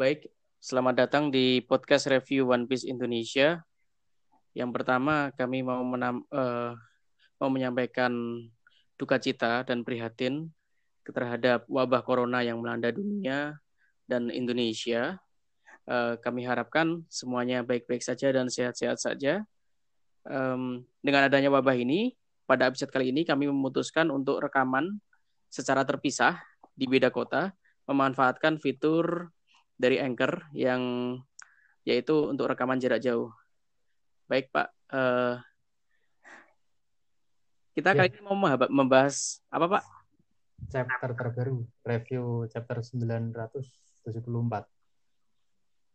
Baik, selamat datang di podcast review One Piece Indonesia. Yang pertama, kami mau menam, uh, mau menyampaikan duka cita dan prihatin terhadap wabah corona yang melanda dunia dan Indonesia. Uh, kami harapkan semuanya baik-baik saja dan sehat-sehat saja. Um, dengan adanya wabah ini, pada episode kali ini kami memutuskan untuk rekaman secara terpisah di beda kota, memanfaatkan fitur dari Anchor yang yaitu untuk rekaman jarak jauh. Baik Pak, uh, kita ya. kali ini mau membahas apa Pak? Chapter terbaru, review chapter 974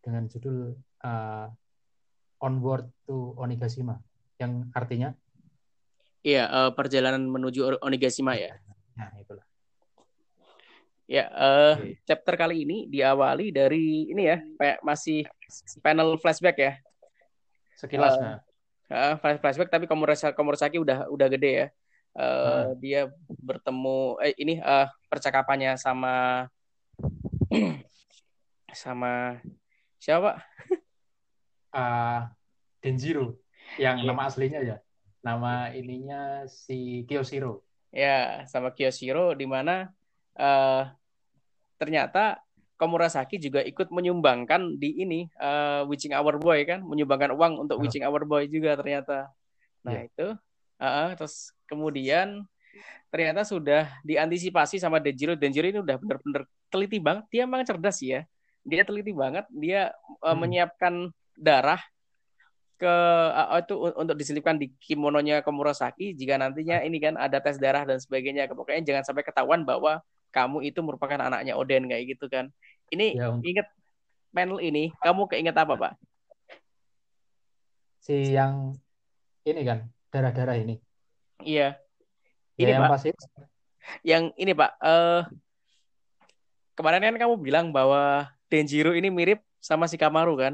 dengan judul uh, Onward to Onigashima, yang artinya? Iya, uh, perjalanan menuju Onigashima ya. Nah, itulah. Ya, uh, chapter kali ini diawali dari ini ya, kayak masih panel flashback ya. Sekilas uh, uh, flashback tapi Komurasaki, Komurasaki udah udah gede ya. Uh, uh. Dia bertemu eh ini uh, percakapannya sama sama siapa? uh, Denjiro yang yeah. nama aslinya ya. Nama ininya si Kyoshiro. Ya, sama Kyoshiro di mana uh, ternyata Komurasaki juga ikut menyumbangkan di ini uh, Witching Hour Boy kan, menyumbangkan uang untuk Witching Hour Boy juga ternyata. Nah yeah. itu, uh, terus kemudian ternyata sudah diantisipasi sama Denjiro. Denjiro ini udah bener-bener teliti banget. Dia emang cerdas ya. Dia teliti banget. Dia uh, hmm. menyiapkan darah ke uh, itu untuk diselipkan di kimononya Komurasaki jika nantinya ini kan ada tes darah dan sebagainya. Pokoknya jangan sampai ketahuan bahwa kamu itu merupakan anaknya Oden kayak gitu kan. Ini ya, inget panel ini, kamu keinget apa Pak? Si yang ini kan darah-darah ini. Iya. Ya, ini ya, Pak. Yang, yang ini Pak. Uh, kemarin kan kamu bilang bahwa Denjiro ini mirip sama si Kamaru kan?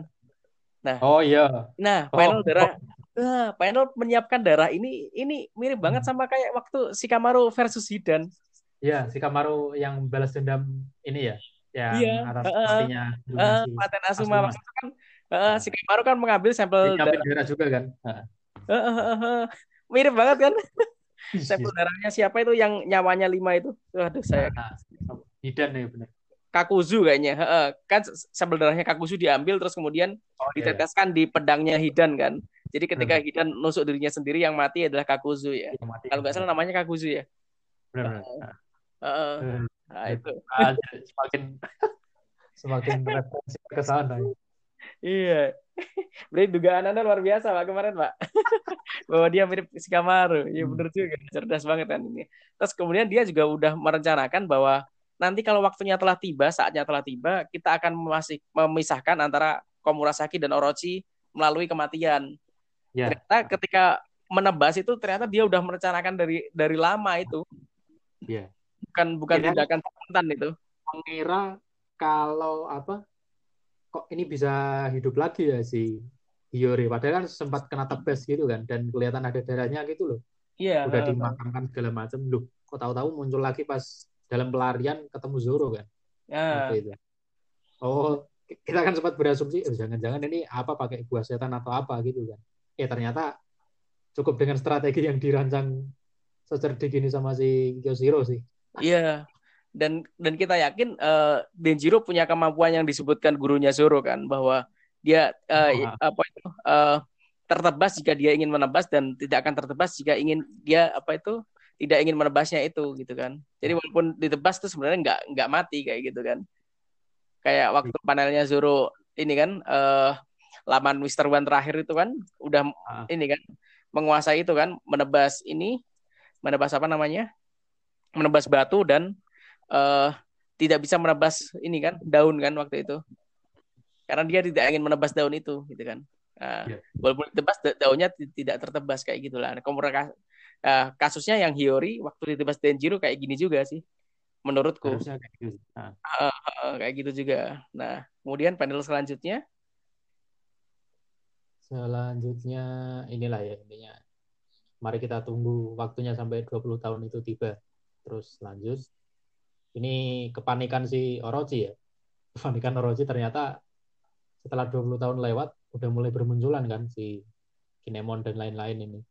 Nah. Oh iya. Nah, panel oh. darah Nah, panel menyiapkan darah ini ini mirip banget sama kayak waktu si Kamaru versus Hidan. Iya, si Kamaru yang balas dendam ini ya, yang iya. atas uh, matinya uh, Paten Asuma. Asuma. kan uh, si Kamaru kan mengambil sampel darah. darah juga kan. Uh. Uh, uh, uh, uh. Mirip banget kan? sampel darahnya siapa itu yang nyawanya lima itu? Aduh saya. Uh, Hidan ya benar. Kakuzu kayaknya. Uh, kan sampel darahnya Kakuzu diambil terus kemudian oh, iya, iya. diteteskan di pedangnya Hidan kan. Jadi ketika hmm. Hidan nusuk dirinya sendiri yang mati adalah Kakuzu ya. Kalau nggak salah namanya Kakuzu ya. Benar, benar. Uh, nah itu semakin semakin referensi ke sana. Iya. Berarti dugaan Anda luar biasa Pak kemarin Pak. Bahwa dia mirip si Kamaru. Iya benar hmm. juga. Cerdas banget kan ini. Terus kemudian dia juga udah merencanakan bahwa nanti kalau waktunya telah tiba, saatnya telah tiba, kita akan masih memisahkan antara Komurasaki dan Orochi melalui kematian. Ya. Ternyata ketika menebas itu ternyata dia udah merencanakan dari dari lama itu. Iya bukan bukan ya, tindakan spontan itu. Mengira kalau apa kok ini bisa hidup lagi ya si Hiyori? Padahal kan sempat kena tebes gitu kan dan kelihatan ada darahnya gitu loh. Iya udah dimakamkan segala macam loh kok tahu-tahu muncul lagi pas dalam pelarian ketemu Zoro kan? Ya. itu. Oh kita kan sempat berasumsi oh, jangan-jangan ini apa pakai buah setan atau apa gitu kan. Eh ternyata cukup dengan strategi yang dirancang secerdik ini sama si Kyoshiro sih Iya. Dan dan kita yakin uh, Denjiro punya kemampuan yang disebutkan gurunya Zoro kan bahwa dia uh, oh. apa itu uh, tertebas jika dia ingin menebas dan tidak akan tertebas jika ingin dia apa itu tidak ingin menebasnya itu gitu kan. Jadi walaupun ditebas itu sebenarnya nggak nggak mati kayak gitu kan. Kayak waktu panelnya Zoro ini kan uh, laman Mister One terakhir itu kan udah uh. ini kan menguasai itu kan menebas ini menebas apa namanya menebas batu dan uh, tidak bisa menebas ini kan daun kan waktu itu. Karena dia tidak ingin menebas daun itu gitu kan. Uh, yeah. walaupun ditebas daunnya tidak tertebas kayak gitulah nah, uh, kasusnya yang Hiyori waktu ditebas Denjiro kayak gini juga sih menurutku. Kayak gitu. Uh, uh, kayak gitu juga. Nah kemudian panel selanjutnya? Selanjutnya inilah ya intinya. Mari kita tunggu waktunya sampai 20 tahun itu tiba terus lanjut ini kepanikan si Orochi ya kepanikan Orochi ternyata setelah 20 tahun lewat udah mulai bermunculan kan si Kinemon dan lain-lain ini.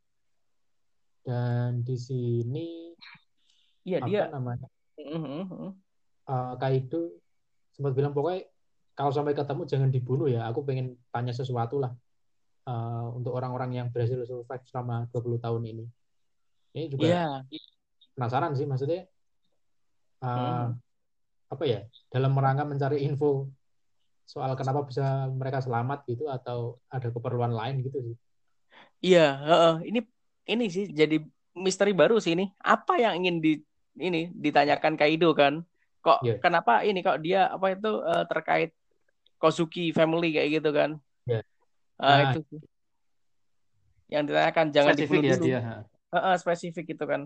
Dan di sini Iya apa dia. namanya? Mhm. Uh, Kaido sempat bilang pokoknya kalau sampai ketemu jangan dibunuh ya. Aku pengen tanya sesuatu lah uh, untuk orang-orang yang berhasil survive selama 20 tahun ini. Ini juga Iya. Penasaran sih maksudnya uh, Mhm. apa ya dalam rangka mencari info soal kenapa bisa mereka selamat gitu atau ada keperluan lain gitu sih. Iya, heeh. ini ini sih jadi misteri baru sih ini. Apa yang ingin di ini ditanyakan Kaido kan? Kok Iya. kenapa ini kok dia apa itu eh, terkait Kozuki family kayak gitu kan? Iya. Ah, Nah. itu sih. Yang ditanyakan jangan Spesifik ya dulu. dia. Heeh, spesifik gitu kan.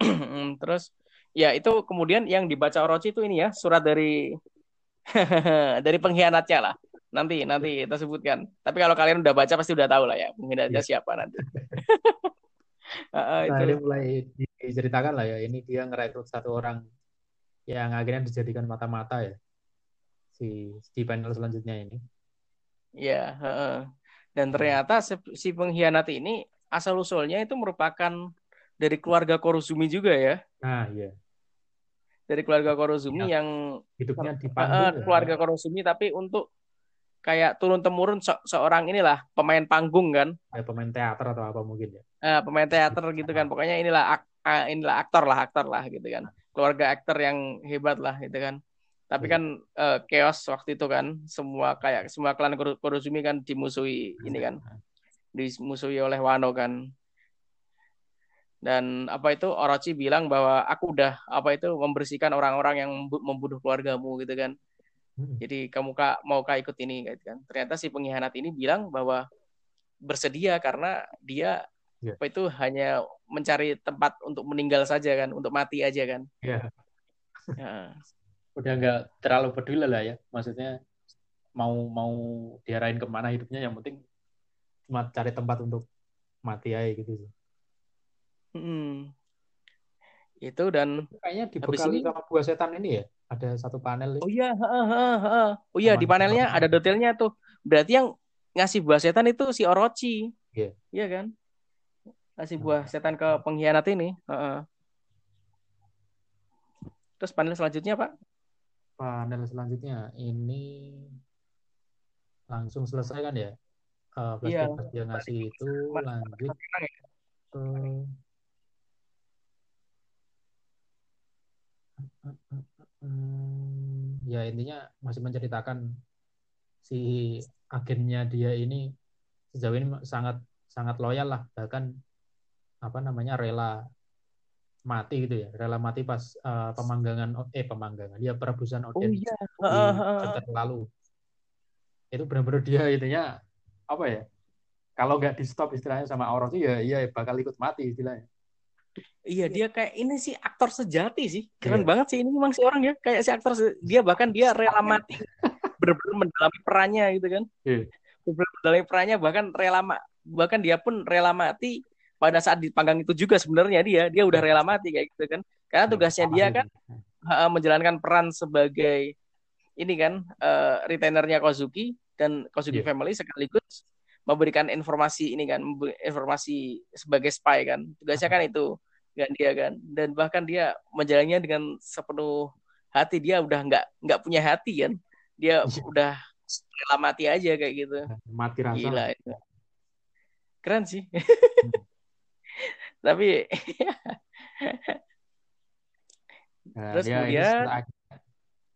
Terus ya itu kemudian yang dibaca Orochi itu ini ya surat dari dari pengkhianatnya lah. Nanti nanti kita sebutkan. Tapi kalau kalian udah baca pasti udah tahu lah ya pengkhianatnya Iya. siapa nanti. Heeh, Nah, itu. ini mulai diceritakan lah ya. Ini dia ngerekrut satu orang yang akhirnya dijadikan mata-mata ya. Si di panel selanjutnya ini. Ya, heeh. Dan ternyata si, si pengkhianat ini asal usulnya itu merupakan dari keluarga Korozumi juga ya. Nah, iya. Dari keluarga Korozumi Ya. yang Hidupnya di eh, ya. keluarga Korozumi tapi untuk kayak turun temurun se- seorang inilah pemain panggung kan. Ya, pemain teater atau apa mungkin ya. Eh, pemain teater gitu kan. Pokoknya inilah ak- ah, inilah aktor lah, aktor lah gitu kan. Keluarga aktor yang hebat lah gitu kan. Tapi Iya. kan eh, chaos waktu itu kan semua kayak semua klan Koro- Korozumi kan dimusuhi ini kan. dimusuhi oleh Wano kan. Dan apa itu Orochi bilang bahwa aku udah apa itu membersihkan orang-orang yang membu- membunuh keluargamu gitu kan. Hmm. Jadi kamu kak mau kak ikut ini gitu kan. Ternyata si pengkhianat ini bilang bahwa bersedia karena dia Ya. apa itu hanya mencari tempat untuk meninggal saja kan, untuk mati aja kan. Ya, Ya. udah nggak terlalu peduli lah ya. Maksudnya mau mau diarahin ke mana hidupnya yang penting cuma cari tempat untuk mati aja gitu sih. Mm. Itu dan Kayaknya dibekali ini- sama buah setan ini ya. Ada satu panel Oh iya, heeh, heeh, heeh. Oh iya, di panelnya ada detailnya tuh. Berarti yang ngasih buah setan itu si Orochi. Iya. Iya kan? Ngasih buah setan ke pengkhianat ini. Heeh. Terus panel selanjutnya, Pak? Panel selanjutnya ini langsung selesai kan ya? Flashback pas dia ngasih itu lanjut ke Hmm, ya intinya masih menceritakan si agennya dia ini sejauh ini sangat sangat loyal lah bahkan apa namanya rela mati gitu ya rela mati pas eh, pemanggangan eh pemanggangan dia perebusan Oh Oden iya. di lalu. Itu benar-benar dia intinya apa ya kalau nggak di stop istilahnya sama Orochi ya iya bakal ikut mati istilahnya Iya, dia kayak ini sih aktor sejati sih. Keren Iya. banget sih ini memang si orang ya. Kayak si aktor dia bahkan dia rela mati. Benar-benar mendalami perannya gitu kan. Iya. Benar-benar mendalami perannya bahkan rela bahkan dia pun rela mati pada saat dipanggang itu juga sebenarnya dia dia udah rela mati kayak gitu kan. Karena tugasnya Sama dia kan menjalankan peran sebagai ini kan uh, retainernya Kozuki dan Kozuki Iya. family sekaligus memberikan informasi ini kan informasi sebagai spy kan tugasnya kan itu kan dia kan. Dan bahkan dia menjalannya dengan sepenuh hati. Dia udah nggak nggak punya hati kan. Dia Iya. udah rela mati aja kayak gitu. Mati rasa gila itu. Keren sih. Tapi Nah, Terus dia ini kemudian- setelah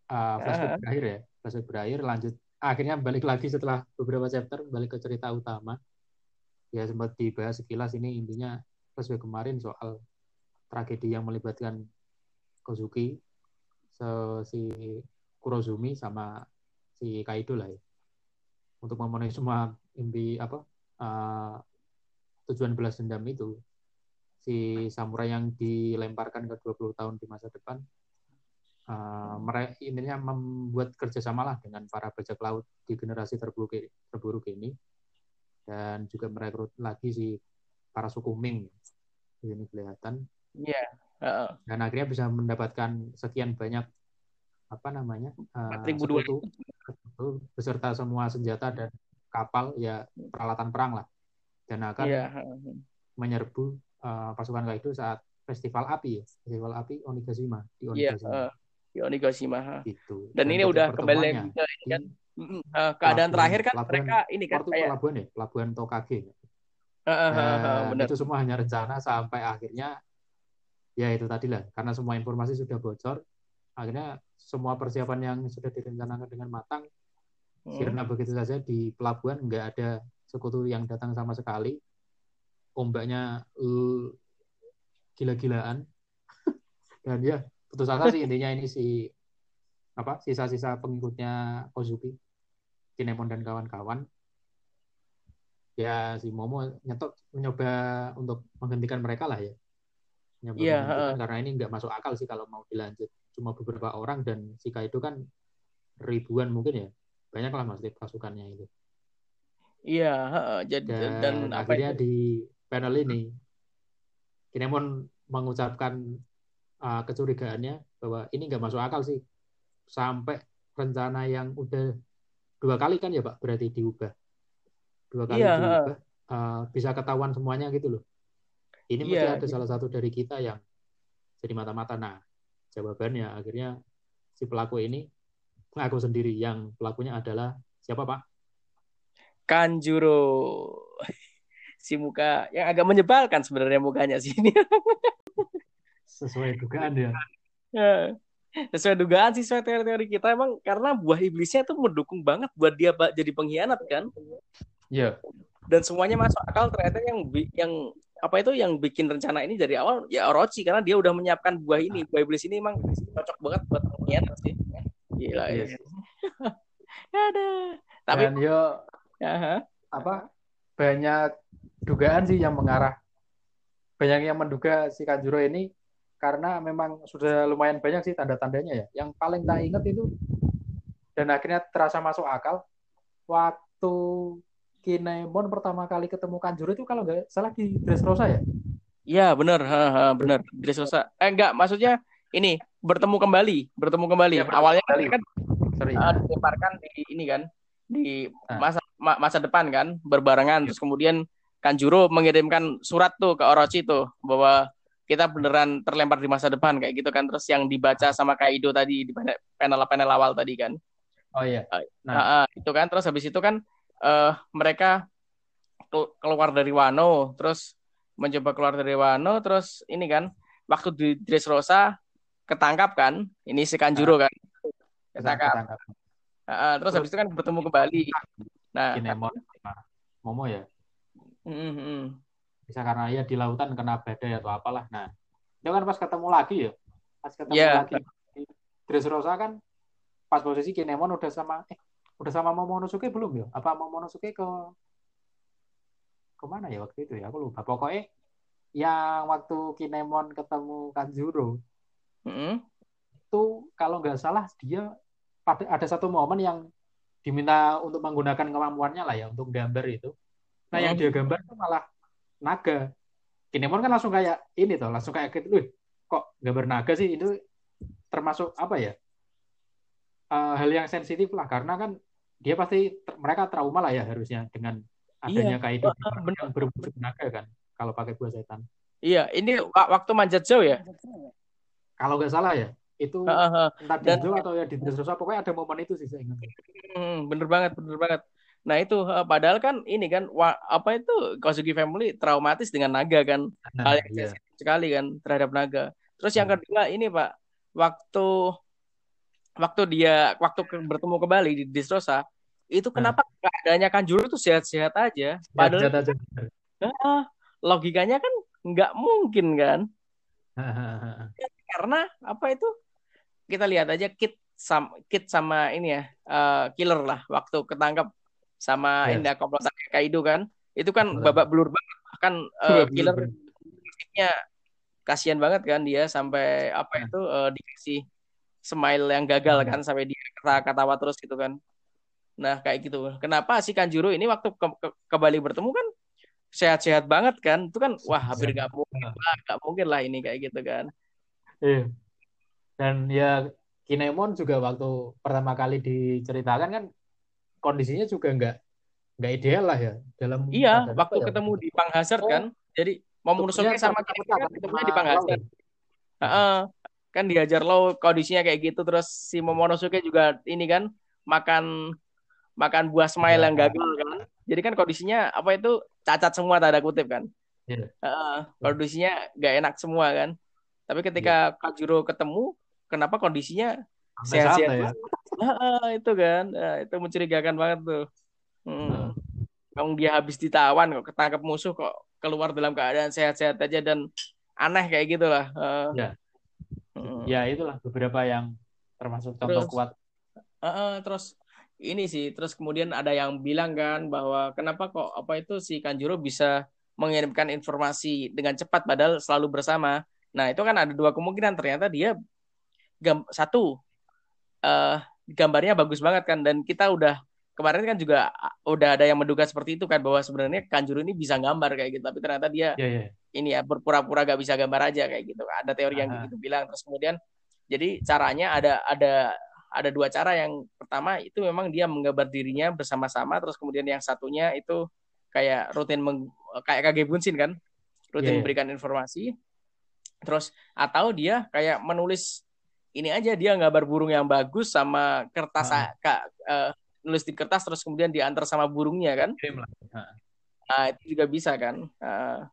uh, flashback berakhir ya, flashback berakhir lanjut. Akhirnya balik lagi setelah beberapa chapter balik ke cerita utama. Ya sempat dibahas sekilas ini intinya flashback kemarin soal tragedi yang melibatkan Kozuki, si Kurozumi sama si Kaido lah ya. Untuk memenuhi semua impi apa uh, tujuan belas dendam itu si samurai yang dilemparkan ke 20 tahun di masa depan uh, mereka intinya membuat kerjasama lah dengan para bajak laut di generasi terburuk terburuk ini. Dan juga merekrut lagi si para suku Ming. Di sini kelihatan Iya. heeh. dan akhirnya bisa mendapatkan sekian banyak apa namanya uh, sekutu, sekutu beserta semua senjata dan kapal ya peralatan perang lah dan akan yeah. menyerbu uh, pasukan Kaido saat festival api ya festival api Onigashima di iya, Onigashima. Yeah, uh, di Onigashima. Gitu. Dan, dan ini udah kembali lagi ke ini kan uh, keadaan terakhir kan pelabuhan, mereka ini kan kayak pelabuhan ya pelabuhan Tokage. Uh, uh, uh, uh, itu semua hanya rencana sampai akhirnya ya itu tadi lah karena semua informasi sudah bocor akhirnya semua persiapan yang sudah direncanakan dengan matang hmm. karena begitu saja di pelabuhan nggak ada sekutu yang datang sama sekali. Ombaknya uh, gila-gilaan. Dan ya putus asa sih intinya ini si apa sisa-sisa pengikutnya Kozuki Kinemon dan kawan-kawan. Ya si Momo nyetok mencoba untuk menghentikan mereka lah ya nyoba yeah, uh. karena ini nggak masuk akal sih kalau mau dilanjut. Cuma beberapa orang dan si Kaido kan ribuan mungkin ya. Banyak lah mas pasukannya itu. Iya uh, jadi dan, dan akhirnya itu? di panel ini Kinemon mengucapkan uh, kecurigaannya bahwa ini nggak masuk akal sih. Sampai rencana yang udah dua kali kan ya pak berarti diubah. Dua kali iya, diubah uh, bisa ketahuan semuanya gitu loh ini iya, mesti ada salah satu dari kita yang jadi mata-mata. Nah jawabannya akhirnya si pelaku ini mengaku sendiri. Yang pelakunya adalah siapa pak? Kanjuro. Si muka yang agak menyebalkan sebenarnya mukanya sih ini sesuai dugaan ya. ya. Sesuai dugaan sih sesuai teori-teori kita. Emang karena buah iblisnya itu mendukung banget buat dia jadi pengkhianat kan? Iya. Dan semuanya masuk akal ternyata yang yang apa itu yang bikin rencana ini dari awal? Ya Orochi karena dia udah menyiapkan buah ini. Buah iblis ini emang cocok banget buat pengkhianat sih gila ya. Ada. Tapi dan yo ya, apa banyak dugaan sih yang mengarah. Banyak yang menduga si Kanjuro ini karena memang sudah lumayan banyak sih tanda-tandanya ya. Yang paling tak ingat itu dan akhirnya terasa masuk akal waktu Kinemon pertama kali ketemu Kanjuro itu kalau nggak salah di Dressrosa ya? Iya benar, benar Dressrosa. Eh enggak, maksudnya ini bertemu kembali, bertemu kembali. Ya, Awalnya kembali. kan Sorry. Uh, dilemparkan di ini kan di nah. masa masa depan kan berbarengan, ya. terus kemudian Kanjuro mengirimkan surat tuh ke Orochi tuh bahwa kita beneran terlempar di masa depan kayak gitu kan terus yang dibaca sama Kaido tadi di panel-panel awal tadi kan oh iya eh, nah uh, itu kan terus habis itu kan uh, mereka keluar dari Wano terus mencoba keluar dari Wano terus ini kan waktu di Dressrosa ketangkap kan ini si Kanjuro nah, kan? Ketangkap, ketangkap. Uh, terus habis itu kan bertemu kembali. Nah Kinemon Momo ya? Mm -hmm bisa karena ya di lautan kena badai atau apalah. Nah itu kan pas ketemu lagi ya? Pas ketemu yeah. lagi. Dressrosa kan pas posisi Kinemon udah sama eh udah sama Momonosuke belum ya apa Momonosuke ke ke mana ya waktu itu ya aku lupa pokoknya yang waktu Kinemon ketemu Kanjuro mm -hmm. itu kalau nggak salah dia pada ada satu momen yang diminta untuk menggunakan kemampuannya lah ya untuk gambar itu nah mm -hmm. yang dia gambar itu malah naga. Kinemon kan langsung kayak ini tuh, langsung kayak gitu, kok gambar naga sih itu termasuk apa ya? Uh, hal yang sensitif lah karena kan dia pasti mereka trauma lah ya harusnya dengan adanya iya. Kaido yang berwujud naga kan kalau pakai buah setan. Iya, ini waktu manjat jauh ya? Kalau nggak salah ya, itu uh, uh, entah di Dan, atau ya di Dressrosa pokoknya ada momen itu sih saya ingat. Hmm, bener banget, bener banget. Nah itu uh, padahal kan ini kan wa, apa itu Kosugi family traumatis dengan naga kan nah, hal yang iya. sekali kan terhadap naga. Terus yang hmm. kedua ini Pak waktu waktu dia waktu bertemu kembali di Disrosa itu nah. kenapa nah. keadaannya Kanjuro itu sehat-sehat aja padahal sehat aja. Nah, logikanya kan nggak mungkin kan karena apa itu kita lihat aja Kit sama Kit sama ini ya uh, killer lah waktu ketangkap sama yeah. indah komplotan Kaido kan itu kan babak belur banget kan uh, killer kasihan banget kan dia sampai apa iya. itu uh, dikasih smile yang gagal iya. kan sampai dia kata ketawa terus gitu kan. Nah kayak gitu. Kenapa si Kanjuro ini waktu ke ke kembali bertemu kan sehat-sehat banget kan? Itu kan wah hampir nggak mungkin lah nggak mungkin lah ini kayak gitu kan. Iya. Dan ya Kinemon juga waktu pertama kali diceritakan kan kondisinya juga nggak nggak ideal lah ya dalam iya waktu ya? ketemu di Pang Hazard oh. kan. Jadi mau sama kita kan ketemunya di Pang Hazard uh, kan diajar lo kondisinya kayak gitu terus si Momonosuke juga ini kan makan makan buah smile ya, yang gagal kan jadi kan kondisinya apa itu cacat semua tanda kutip kan yeah. Iya. uh, kondisinya nggak enak semua kan tapi ketika yeah. Kajuro ketemu kenapa kondisinya sehat-sehat ya? uh, itu kan uh, itu mencurigakan banget tuh Hmm. Kalau dia habis ditawan kok ketangkep musuh kok keluar dalam keadaan sehat-sehat aja dan aneh kayak gitulah. Uh, ya. Hmm. Ya itulah beberapa yang termasuk contoh terus, kuat. Uh, uh, terus ini sih terus kemudian ada yang bilang kan bahwa kenapa kok apa itu si Kanjuro bisa mengirimkan informasi dengan cepat padahal selalu bersama. Nah itu kan ada dua kemungkinan ternyata dia gam satu uh, gambarnya bagus banget kan dan kita udah kemarin kan juga udah ada yang menduga seperti itu kan bahwa sebenarnya Kanjuro ini bisa gambar kayak gitu tapi ternyata dia yeah, yeah. ini ya berpura-pura gak bisa gambar aja kayak gitu ada teori yang gitu bilang terus kemudian jadi caranya ada ada ada dua cara yang pertama itu memang dia menggambar dirinya bersama-sama terus kemudian yang satunya itu kayak rutin meng, kayak KG Bunsin kan rutin yeah, yeah. memberikan informasi terus atau dia kayak menulis ini aja dia gambar burung yang bagus sama kertas uh. kak uh, nulis di kertas terus kemudian diantar sama burungnya kan? Nah itu juga bisa kan? Nah,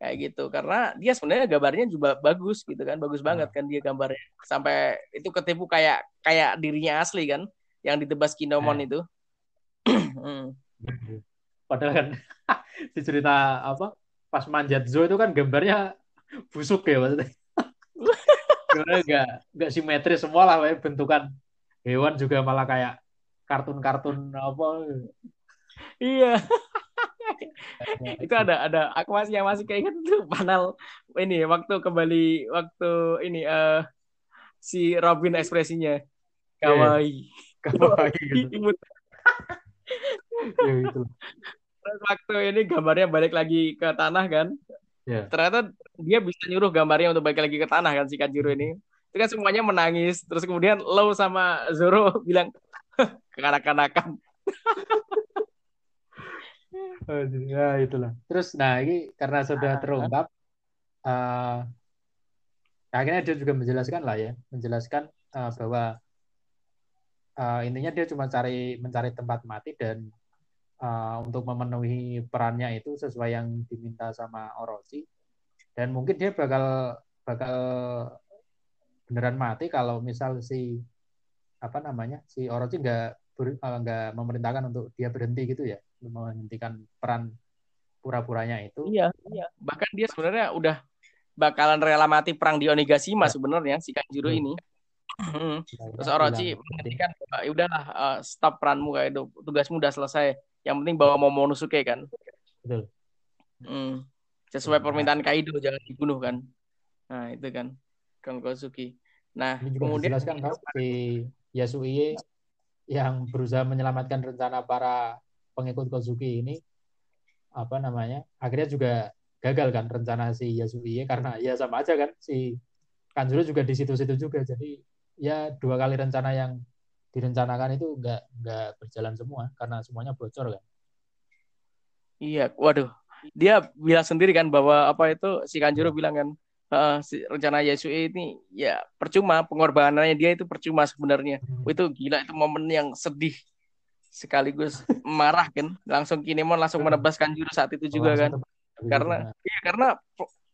kayak gitu. Karena dia sebenarnya gambarnya juga bagus gitu kan? Bagus banget kan dia gambarnya. Sampai itu ketipu kayak kayak dirinya asli kan? Yang ditebas kinomon eh. itu. Hmm. padahal kan di cerita apa pas manjat zoo itu kan gambarnya busuk ya maksudnya. Gambarnya nggak nggak simetris semua lah bentukan hewan juga malah kayak kartun-kartun apa? Iya. Itu ada ada. Aku masih yang masih kayak gitu panel ini waktu kembali waktu ini uh, si Robin ekspresinya. Kawaii. Kawaii gitu. ya, itu. Terus waktu ini gambarnya balik lagi ke tanah kan? Yeah. ternyata dia bisa nyuruh gambarnya untuk balik lagi ke tanah kan si Kanjiro ini. Itu kan semuanya menangis. Terus kemudian Lo sama Zoro bilang kekanak-kanakan. Ya itulah. Terus nah ini karena sudah ah, terungkap uh, akhirnya dia juga menjelaskan lah ya menjelaskan uh, bahwa uh, intinya dia cuma cari mencari tempat mati dan uh, untuk memenuhi perannya itu sesuai yang diminta sama Orochi. Dan mungkin dia bakal bakal beneran mati kalau misal si apa namanya si Orochi nggak uh, nggak memerintahkan untuk dia berhenti gitu ya menghentikan peran pura-puranya itu. Iya iya. Bahkan dia sebenarnya udah bakalan rela mati perang di Onigashima ya. sebenarnya si Kanjuro hmm. ini. Hmm. terus Orochi menghentikan ya udahlah uh, stop peranmu kayak itu. Tugasmu udah selesai. Yang penting bawa Momonosuke kan. Betul. Hmm. sesuai permintaan Kaido jangan dibunuh kan. Nah itu kan Kang Kosuki nah ini juga kemudian dijelaskan kan si Yasuie yang berusaha menyelamatkan rencana para pengikut Kozuki ini apa namanya akhirnya juga gagal kan rencana si Yasuie karena ya sama aja kan si Kanjuro juga di situ-situ juga. Jadi ya dua kali rencana yang direncanakan itu nggak nggak berjalan semua karena semuanya bocor kan. Iya waduh. Dia bilang sendiri kan bahwa apa itu si Kanjuro hmm. bilang kan uh, si rencana Yesue ini ya percuma. Pengorbanannya dia itu percuma sebenarnya. Hmm. itu gila. Itu momen yang sedih sekaligus marah kan. Langsung Kinemon langsung menebaskan jurus saat itu juga kan. karena iya karena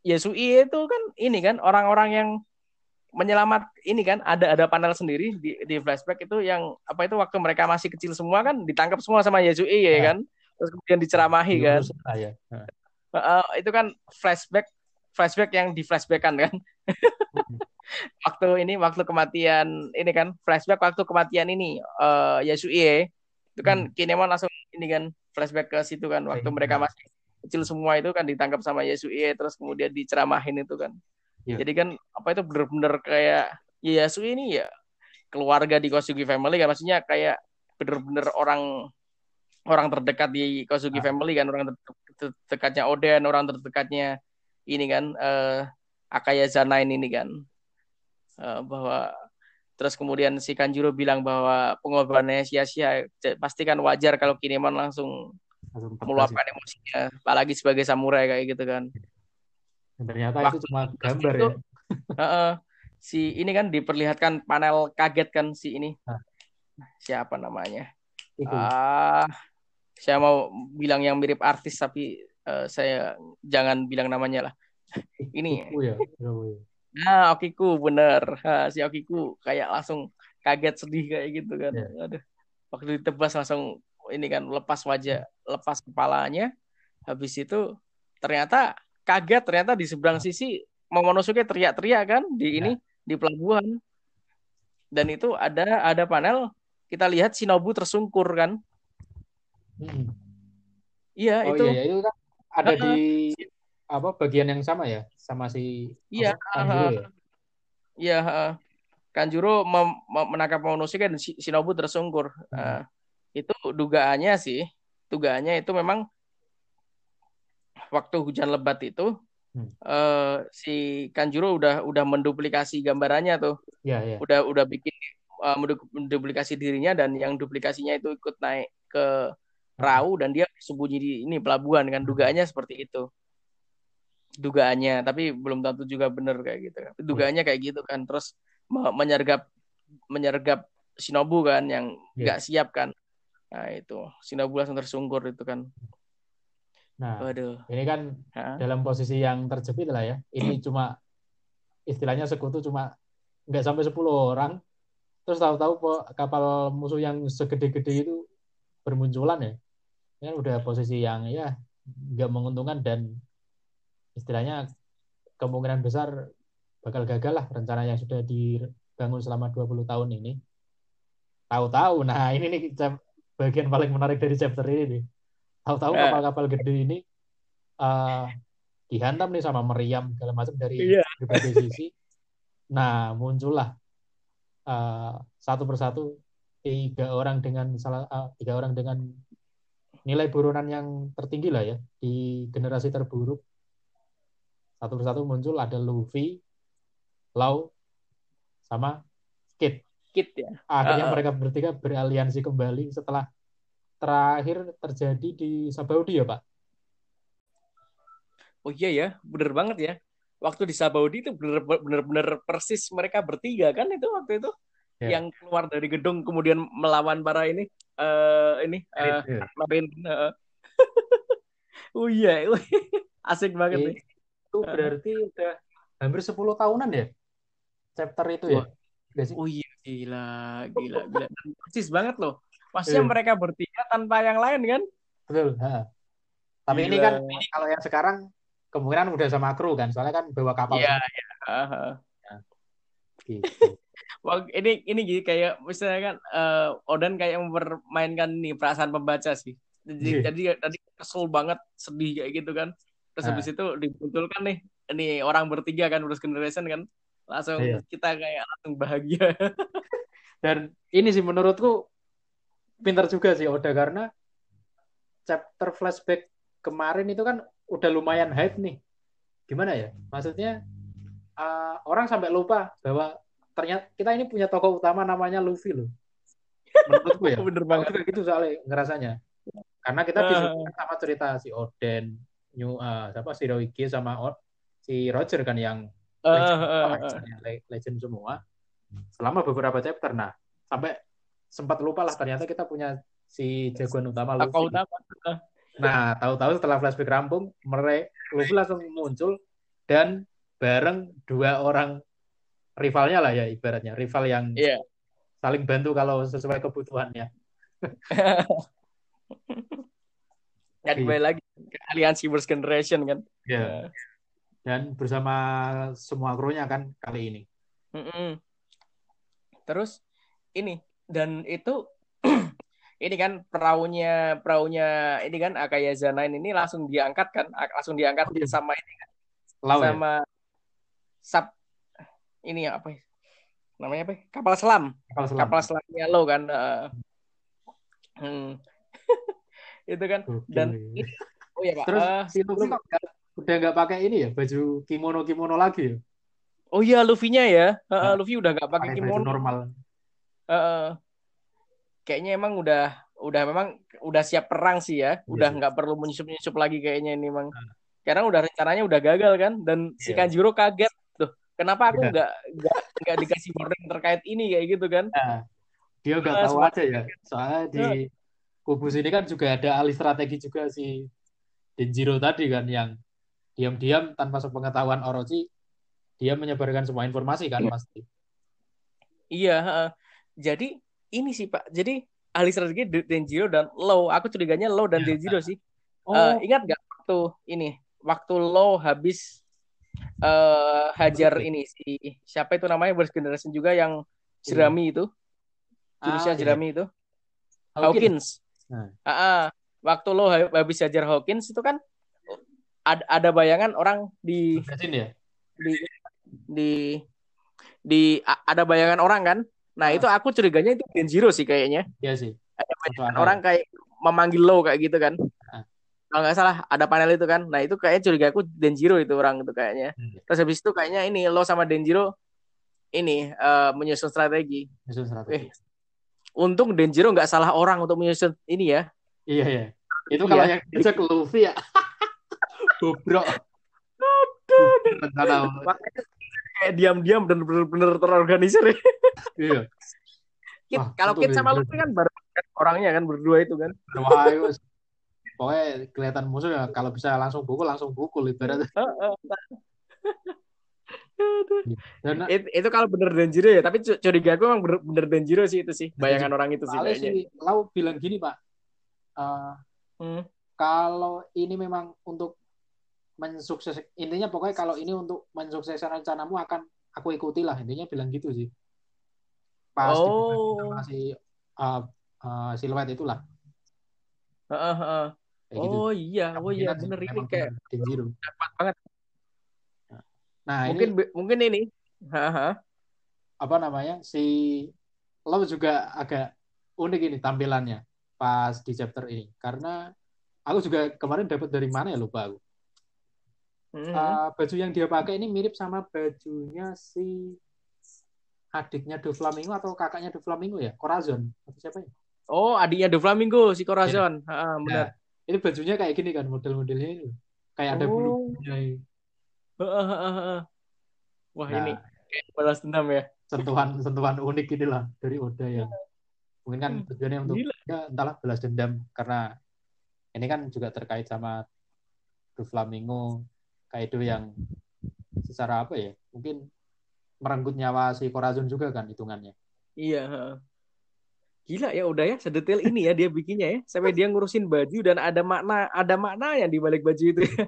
Yesue itu kan ini kan orang-orang yang menyelamat ini kan. Ada ada panel sendiri di, di flashback itu yang apa itu waktu mereka masih kecil semua kan ditangkap semua sama Yesue ya, ya. kan. Terus kemudian diceramahi kan. Ya. uh, itu kan flashback flashback yang di flashbackan kan. waktu ini waktu kematian ini kan flashback waktu kematian ini uh, Yasue itu kan hmm. Kinemon langsung ini kan flashback ke situ kan waktu mereka masih kecil semua itu kan ditangkap sama Yasue terus kemudian diceramahin itu kan. Yeah. Jadi kan apa itu bener-bener kayak ya Yasue ini ya keluarga di Kosugi family kan maksudnya kayak bener-bener orang orang terdekat di Kosugi ah. family kan orang terdekatnya Oden orang terdekatnya ini kan uh, Akaya Zanain ini kan. Uh, bahwa terus kemudian si Kanjuro bilang bahwa pengorbanannya sia-sia. Pasti kan wajar kalau Kinemon langsung, langsung meluapkan emosinya. Apalagi sebagai samurai kayak gitu kan. Ternyata Waktu itu cuma gambar itu, ya. Uh, uh, si ini kan diperlihatkan panel kaget kan si ini. Hah? siapa namanya? Ah uh, saya mau bilang yang mirip artis tapi uh, saya jangan bilang namanya lah ini ya Nah, Okiku bener. Nah, si Okiku kayak langsung kaget sedih kayak gitu kan. Yeah. Aduh. Waktu ditebas langsung ini kan lepas wajah, lepas kepalanya. Habis itu ternyata kaget ternyata di seberang sisi Momonosuke teriak-teriak kan di ini yeah. di pelabuhan. Dan itu ada ada panel kita lihat Shinobu tersungkur kan. Hmm. Iya, oh, itu. Iya, itu kan ada uh, di apa bagian yang sama ya? Sama si iya Kanjuro ya? Iya uh, Kanjuro mem- menangkap Momonosuke dan Shinobu tersungkur. Hmm. uh, itu dugaannya sih. Dugaannya itu memang waktu hujan lebat itu hmm. uh, si Kanjuro udah udah menduplikasi gambarannya tuh. Ya, ya. udah udah bikin uh, menduplikasi dirinya dan yang duplikasinya itu ikut naik ke perahu dan dia sembunyi di ini pelabuhan kan. Dugaannya seperti itu. Dugaannya tapi belum tentu juga benar kayak gitu kan. Dugaannya kayak gitu kan. Terus menyergap menyergap Shinobu kan yang iya. nggak yeah. siap kan. Nah itu. Shinobu langsung tersungkur itu kan. Nah Waduh. ini kan ha? dalam posisi yang terjepit lah ya. Ini cuma istilahnya sekutu cuma nggak sampai 10 orang. Terus tahu-tahu kapal musuh yang segede-gede itu bermunculan ya ya udah posisi yang ya nggak menguntungkan dan istilahnya kemungkinan besar bakal gagal lah rencana yang sudah dibangun selama 20 tahun ini. Tahu-tahu, nah ini nih bagian paling menarik dari chapter ini nih. Tahu-tahu eh. kapal-kapal gede ini uh, dihantam nih sama meriam segala macam dari yeah. berbagai sisi. Nah, muncullah uh, satu persatu tiga orang dengan salah uh, tiga orang dengan nilai buronan yang tertinggi lah ya di generasi terburuk satu persatu muncul ada Luffy, Lau, sama Kid. Kid ya. Akhirnya uh, mereka bertiga beraliansi kembali setelah terakhir terjadi di Sabaudi ya Pak. Oh iya ya, bener banget ya. Waktu di Sabaudi itu bener-bener persis mereka bertiga kan itu waktu itu yeah. yang keluar dari gedung kemudian melawan para ini uh, ini uh, yeah. uh. oh iya, asik banget nih itu berarti udah hampir 10 tahunan ya chapter itu ya oh iya gila gila gila persis banget loh maksudnya yeah. mereka bertiga tanpa yang lain kan betul ha. tapi gila. ini kan ini kalau yang sekarang kemungkinan udah sama kru kan soalnya kan bawa kapal iya iya ya. gitu. Wah, ini ini gitu kayak misalnya kan uh, Odan kayak mempermainkan nih perasaan pembaca sih. Jadi, yeah. jadi tadi kesel banget, sedih kayak gitu kan terus nah. habis itu dimunculkan nih ini orang bertiga kan urus generation kan langsung iya. kita kayak langsung bahagia dan ini sih menurutku pintar juga sih Oda karena chapter flashback kemarin itu kan udah lumayan hype nih gimana ya maksudnya uh, orang sampai lupa bahwa ternyata kita ini punya tokoh utama namanya Luffy loh menurutku ya bener banget juga gitu soalnya ngerasanya karena kita uh. sama cerita si Oden New uh, siapa si Roiki sama Or, si Roger kan yang uh, legend, uh, uh, uh. legend semua selama beberapa chapter. Nah, sampai sempat lupa lah ternyata kita punya si jagoan utama Luffy. Utama. Nah, tahu-tahu setelah flashback rampung, mereka Luffy langsung muncul dan bareng dua orang rivalnya lah ya ibaratnya, rival yang yeah. saling bantu kalau sesuai kebutuhannya. Nggak kembali lagi ke aliansi First Generation kan. Iya. Yeah. Dan bersama semua krunya kan kali ini. Mm -mm. Terus ini dan itu ini kan perahunya perahunya ini kan Akaya Zanain ini langsung diangkat kan langsung diangkat oh, iya. sama ini kan Lau, ya? sama ya? sub ini apa ya? namanya apa ya? kapal selam kapal selam kapal selamnya lo kan uh, hmm itu kan dan oh ya pak terus uh, si Luffy kok udah nggak pakai ini ya baju kimono kimono lagi ya Oh iya Luffy-nya ya. Uh, Luffy udah nggak pakai kimono. normal. Uh, kayaknya emang udah udah memang udah siap perang sih ya. Iya udah nggak perlu menyusup-nyusup lagi kayaknya ini memang. Uh. Karena udah rencananya udah gagal kan dan yeah. si iya. Kanjuro kaget. Kenapa aku iya. nggak nggak nggak dikasih warning terkait ini kayak gitu kan? Nah, dia nggak tahu aja ya. Soalnya di kubus ini kan juga ada alih strategi juga si Denjiro tadi kan yang diam-diam tanpa sepengetahuan Orochi dia menyebarkan semua informasi kan pasti. Iya, uh, jadi ini sih Pak. Jadi ahli strategi Denjiro dan Low. Aku curiganya Low dan ya, Denjiro sih. Oh. Uh, ingat nggak waktu ini? Waktu Low habis uh, hajar ini si siapa itu namanya Burst Generation juga yang Jerami itu. Jurusnya ah, Jerami iya. itu. Hawkins. Nah. Uh, uh, waktu Low habis hajar Hawkins itu kan ada, ada bayangan orang di ya? di di di ada bayangan orang kan nah itu aku curiganya itu Denjiro sih kayaknya iya sih ada bayangan orang kayak memanggil lo kayak gitu kan ah. Kalau nggak salah ada panel itu kan. Nah itu kayaknya curiga aku Denjiro itu orang itu kayaknya. Hmm. terus habis itu kayaknya ini lo sama Denjiro ini uh, menyusun strategi. Menyusun strategi. Eh, untung Denjiro nggak salah orang untuk menyusun ini ya. Iya iya. Itu kalau iya. yang ke Luffy ya. Bobrok. Rencana kayak diam-diam dan benar-benar terorganisir ya. iya. Kit, Wah, kalau Kit sama Luffy kan baru orangnya kan berdua itu kan. Wah, pokoknya kelihatan musuh ya kalau bisa langsung pukul langsung pukul ibaratnya. Dan, It, itu kalau bener Denjiro ya tapi curiga gue emang bener, bener Denjiro sih itu sih bayangan orang itu sih kayaknya. sih, Lau bilang gini pak. Uh, hmm. kalau ini memang untuk mensukses intinya pokoknya kalau ini untuk mensukseskan rencanamu akan aku ikuti lah intinya bilang gitu sih. Pas oh. si uh, uh, siluet itulah. Uh, uh, uh. Oh gitu. iya. Oh iya. bener ini kayak dapat banget. Nah mungkin ini, mungkin ini. Apa namanya? Si lo juga agak unik ini tampilannya pas di chapter ini. Karena aku juga kemarin dapat dari mana ya? Lupa aku. Mm-hmm. uh, baju yang dia pakai ini mirip sama bajunya si adiknya Do Flamingo atau kakaknya Do Flamingo ya? Corazon. Atau siapa ya? Oh adiknya Do Flamingo si Corazon. Ya. ha, benar ya. Ini bajunya kayak gini kan model-modelnya ini kayak ada oh. bulunya wah nah, ini kayak balas dendam ya. Sentuhan sentuhan unik ini lah dari Oda yang mungkin kan hmm. tujuannya untuk ya entahlah balas dendam. Karena ini kan juga terkait sama Doflamingo Kaido yang secara apa ya mungkin merenggut nyawa si Corazon juga kan hitungannya. Iya gila ya udah ya sedetail ini ya dia bikinnya ya sampai dia ngurusin baju dan ada makna ada makna yang di balik baju itu ya.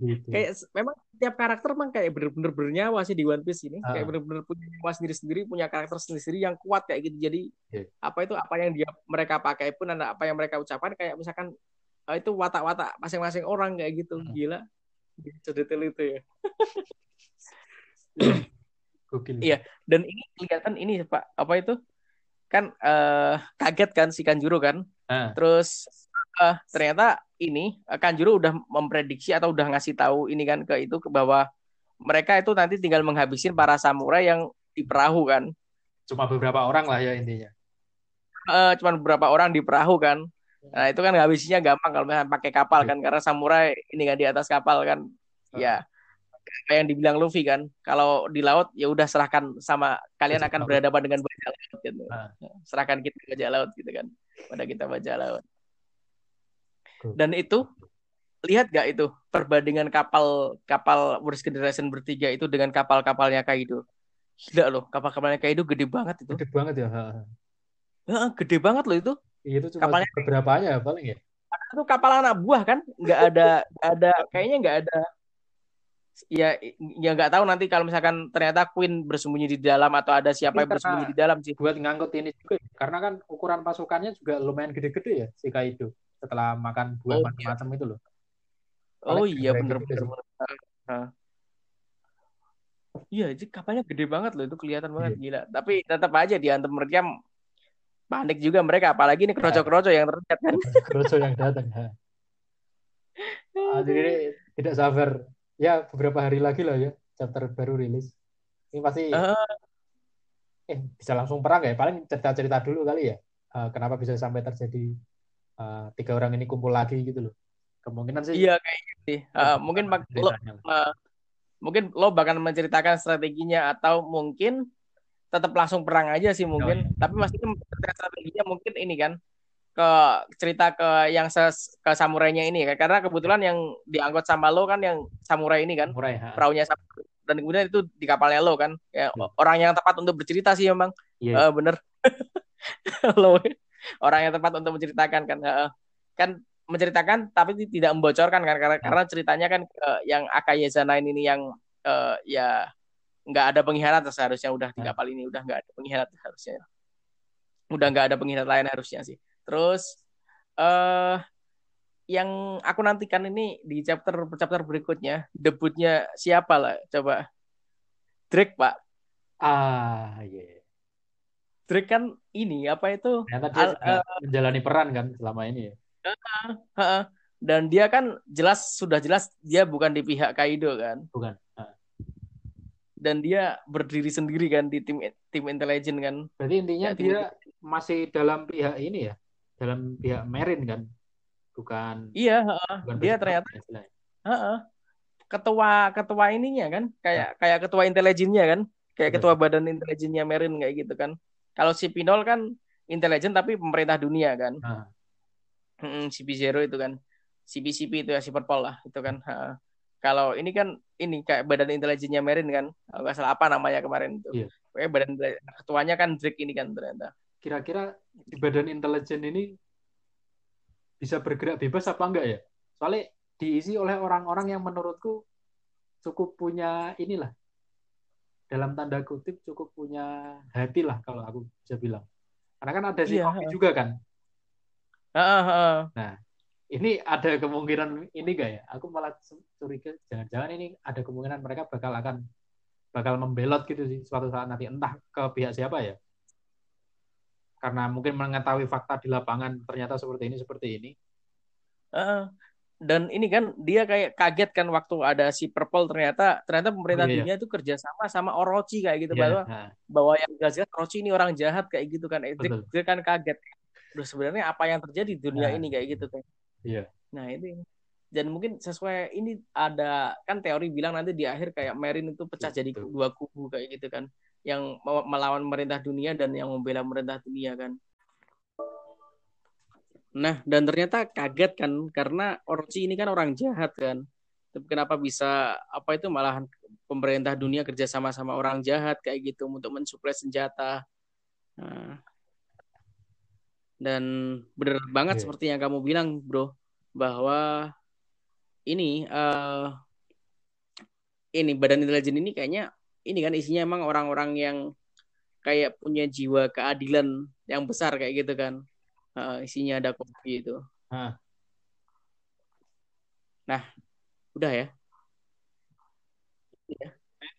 gitu. kayak memang tiap karakter memang kayak bener-bener bernyawa sih di One Piece ini uh. kayak bener-bener punya nyawa sendiri-sendiri punya karakter sendiri-sendiri yang kuat kayak gitu jadi yeah. apa itu apa yang dia mereka pakai pun dan apa yang mereka ucapkan kayak misalkan uh, itu watak-watak masing-masing orang kayak gitu uh. gila sedetail itu ya iya dan ini kelihatan ini pak apa itu kan uh, kaget kan si Kanjuro kan uh. terus uh, ternyata ini eh, Kanjuro udah memprediksi atau udah ngasih tahu ini kan ke itu ke bahwa mereka itu nanti tinggal menghabisin para samurai yang di perahu kan. Cuma beberapa orang lah ya intinya. Uh, cuma beberapa orang di perahu kan. Nah itu kan habisnya gampang kalau misalnya pakai kapal kan karena samurai ini kan di atas kapal kan. Ya kayak yang dibilang Luffy kan kalau di laut ya udah serahkan sama kalian akan berhadapan dengan laut gitu. Nah. Serahkan kita bajak laut gitu kan pada kita bajak laut. Dan itu lihat gak itu perbandingan kapal kapal Worst Generation bertiga itu dengan kapal-kapalnya Kaido. Gila loh, kapal-kapalnya Kaido gede banget itu. Gede banget ya. Ya, gede banget loh itu. Iya, itu cuma kapalnya beberapa aja paling ya. Itu kapal anak buah kan, nggak ada, nggak ada, kayaknya nggak ada. Ya, ya nggak tahu nanti kalau misalkan ternyata Queen bersembunyi di dalam atau ada siapa yang bersembunyi di dalam sih. Buat ngangkut ini juga, karena kan ukuran pasukannya juga lumayan gede-gede ya si Kaido setelah makan buah oh, iya. macam-macam iya. itu loh. Oh iya bener-bener. Iya, jadi kapalnya gede banget loh itu kelihatan banget iya. gila. Tapi tetap aja di antem mereka panik juga mereka apalagi ini kroco-kroco yang terlihat kan. kroco yang datang. Ah, jadi tidak sabar. Ya beberapa hari lagi lah ya chapter baru rilis. Ini pasti uh, eh bisa langsung perang ya? Paling cerita-cerita dulu kali ya. Uh, kenapa bisa sampai terjadi uh, tiga orang ini kumpul lagi gitu loh. Kemungkinan sih. Iya kayak gitu. Uh, mungkin lo, uh, mungkin lo bahkan menceritakan strateginya atau mungkin tetap langsung perang aja sih mungkin. Oh, iya. Tapi masih strateginya mungkin ini kan ke cerita ke yang ses, ke samurainya ini kan. Karena kebetulan yang diangkut sama lo kan yang samurai ini kan. Samurai, perahunya samurai. dan kemudian itu di kapalnya lo kan. Ya hmm. orang yang tepat untuk bercerita sih memang yeah. Iya. uh, bener. Lo orang yang tepat untuk menceritakan kan uh, kan menceritakan tapi tidak membocorkan kan karena, karena ceritanya kan uh, yang Akaye Zanain ini yang uh, ya nggak ada pengkhianat seharusnya. Udah di kapal ini udah nggak ada pengkhianat harusnya udah nggak ada pengkhianat lain harusnya sih Terus uh, yang aku nantikan ini di chapter chapter berikutnya debutnya siapa lah coba. Drake pak. Ah iya. Yeah. Drake kan ini apa itu? Ternyata dia uh, menjalani peran kan selama ini ya? Uh, uh, dan dia kan jelas sudah jelas dia bukan di pihak Kaido kan? Bukan uh. dan dia berdiri sendiri kan di tim tim intelijen kan? Berarti intinya ya, dia masih dalam pihak ini ya dalam pihak Merin kan? Bukan iya uh, bukan dia ternyata. uh, uh, ketua ketua ininya kan? Kayak uh. kayak ketua intelijennya kan? Kayak Betul. ketua badan intelijennya Merin kayak gitu kan? Kalau si Pinol kan intelijen tapi pemerintah dunia kan? Uh. hmm, CP0 itu kan? CP-CP itu ya si Purple lah itu kan? Uh. kalau ini kan ini kayak badan intelijennya Merin kan? Nggak salah apa namanya kemarin itu? Yeah. Kayak badan ketuanya kan Drake ini kan ternyata. Kira-kira di badan intelijen ini bisa bergerak bebas apa enggak ya? Soalnya diisi oleh orang-orang yang menurutku cukup punya inilah dalam tanda kutip cukup punya hati lah kalau aku bisa bilang. Karena kan ada si iya, juga kan. Uh, uh, uh. Nah, ini ada kemungkinan ini enggak ya? Aku malah curiga jangan-jangan ini ada kemungkinan mereka bakal akan bakal membelot gitu sih suatu saat nanti entah ke pihak siapa ya karena mungkin mengetahui fakta di lapangan ternyata seperti ini seperti ini. Uh, dan ini kan dia kayak kaget kan waktu ada si Purple ternyata ternyata pemerintah oh, iya. dunia itu kerjasama sama Orochi kayak gitu yeah, bahwa nah. bahwa yang jelas Orochi ini orang jahat kayak gitu kan dia, dia kan kaget Udah sebenarnya apa yang terjadi di dunia nah. ini kayak gitu kan iya nah ini dan mungkin sesuai ini ada kan teori bilang nanti di akhir kayak Merin itu pecah Betul. jadi dua kubu kayak gitu kan yang melawan pemerintah dunia dan yang membela pemerintah dunia kan. Nah, dan ternyata kaget kan karena Orochi ini kan orang jahat kan. Tapi kenapa bisa apa itu malahan pemerintah dunia kerja sama sama orang jahat kayak gitu untuk mensuplai senjata. Nah, dan benar banget yeah. seperti yang kamu bilang, bro, bahwa ini uh, ini badan intelijen ini kayaknya ini kan isinya emang orang-orang yang kayak punya jiwa keadilan yang besar kayak gitu kan. Uh, isinya ada kopi itu. Huh. nah udah ya? Iya.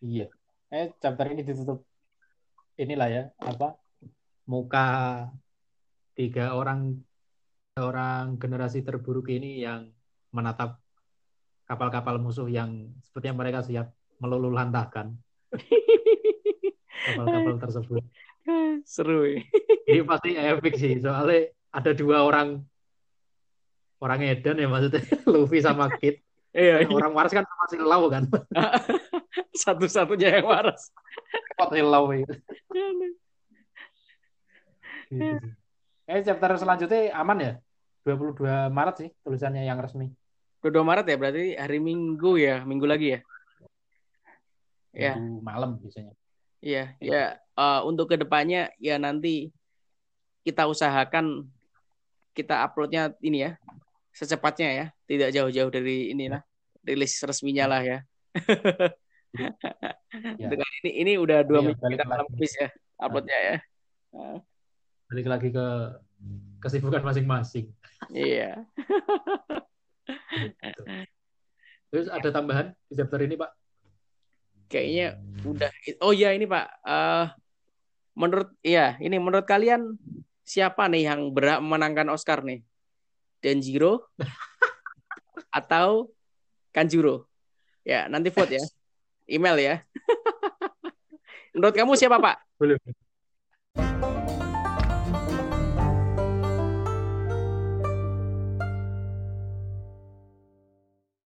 Iya. Eh chapter ini ditutup. Inilah ya apa? Muka tiga orang orang generasi terburuk ini yang menatap kapal-kapal musuh yang sepertinya mereka siap meluluh lantahkan kapal-kapal tersebut. Seru. Ya. Ini pasti epic sih, soalnya ada dua orang orang Eden ya maksudnya Luffy sama Kit. Iya, iya. Orang waras kan masih Lau kan. Satu-satunya yang waras. Masih Lau itu. gitu. Eh chapter selanjutnya aman ya? 22 Maret sih tulisannya yang resmi. 22 Maret ya berarti hari Minggu ya, minggu lagi ya? Ya. malam biasanya. Iya, ya uh, untuk ke depannya ya nanti kita usahakan kita uploadnya ini ya secepatnya ya, tidak jauh-jauh dari inilah rilis resminya lah ya. ya. Dengan ini ini udah dua ya, minggu kita malam habis ya uploadnya ya. Balik lagi ke kesibukan masing-masing. Iya. Gitu. Terus ada tambahan di chapter ini Pak? Kayaknya udah oh ya ini Pak uh, menurut ya ini menurut kalian siapa nih yang berhak memenangkan Oscar nih Denjiro atau Kanjuro ya nanti vote ya email ya. Menurut kamu siapa Pak? Boleh.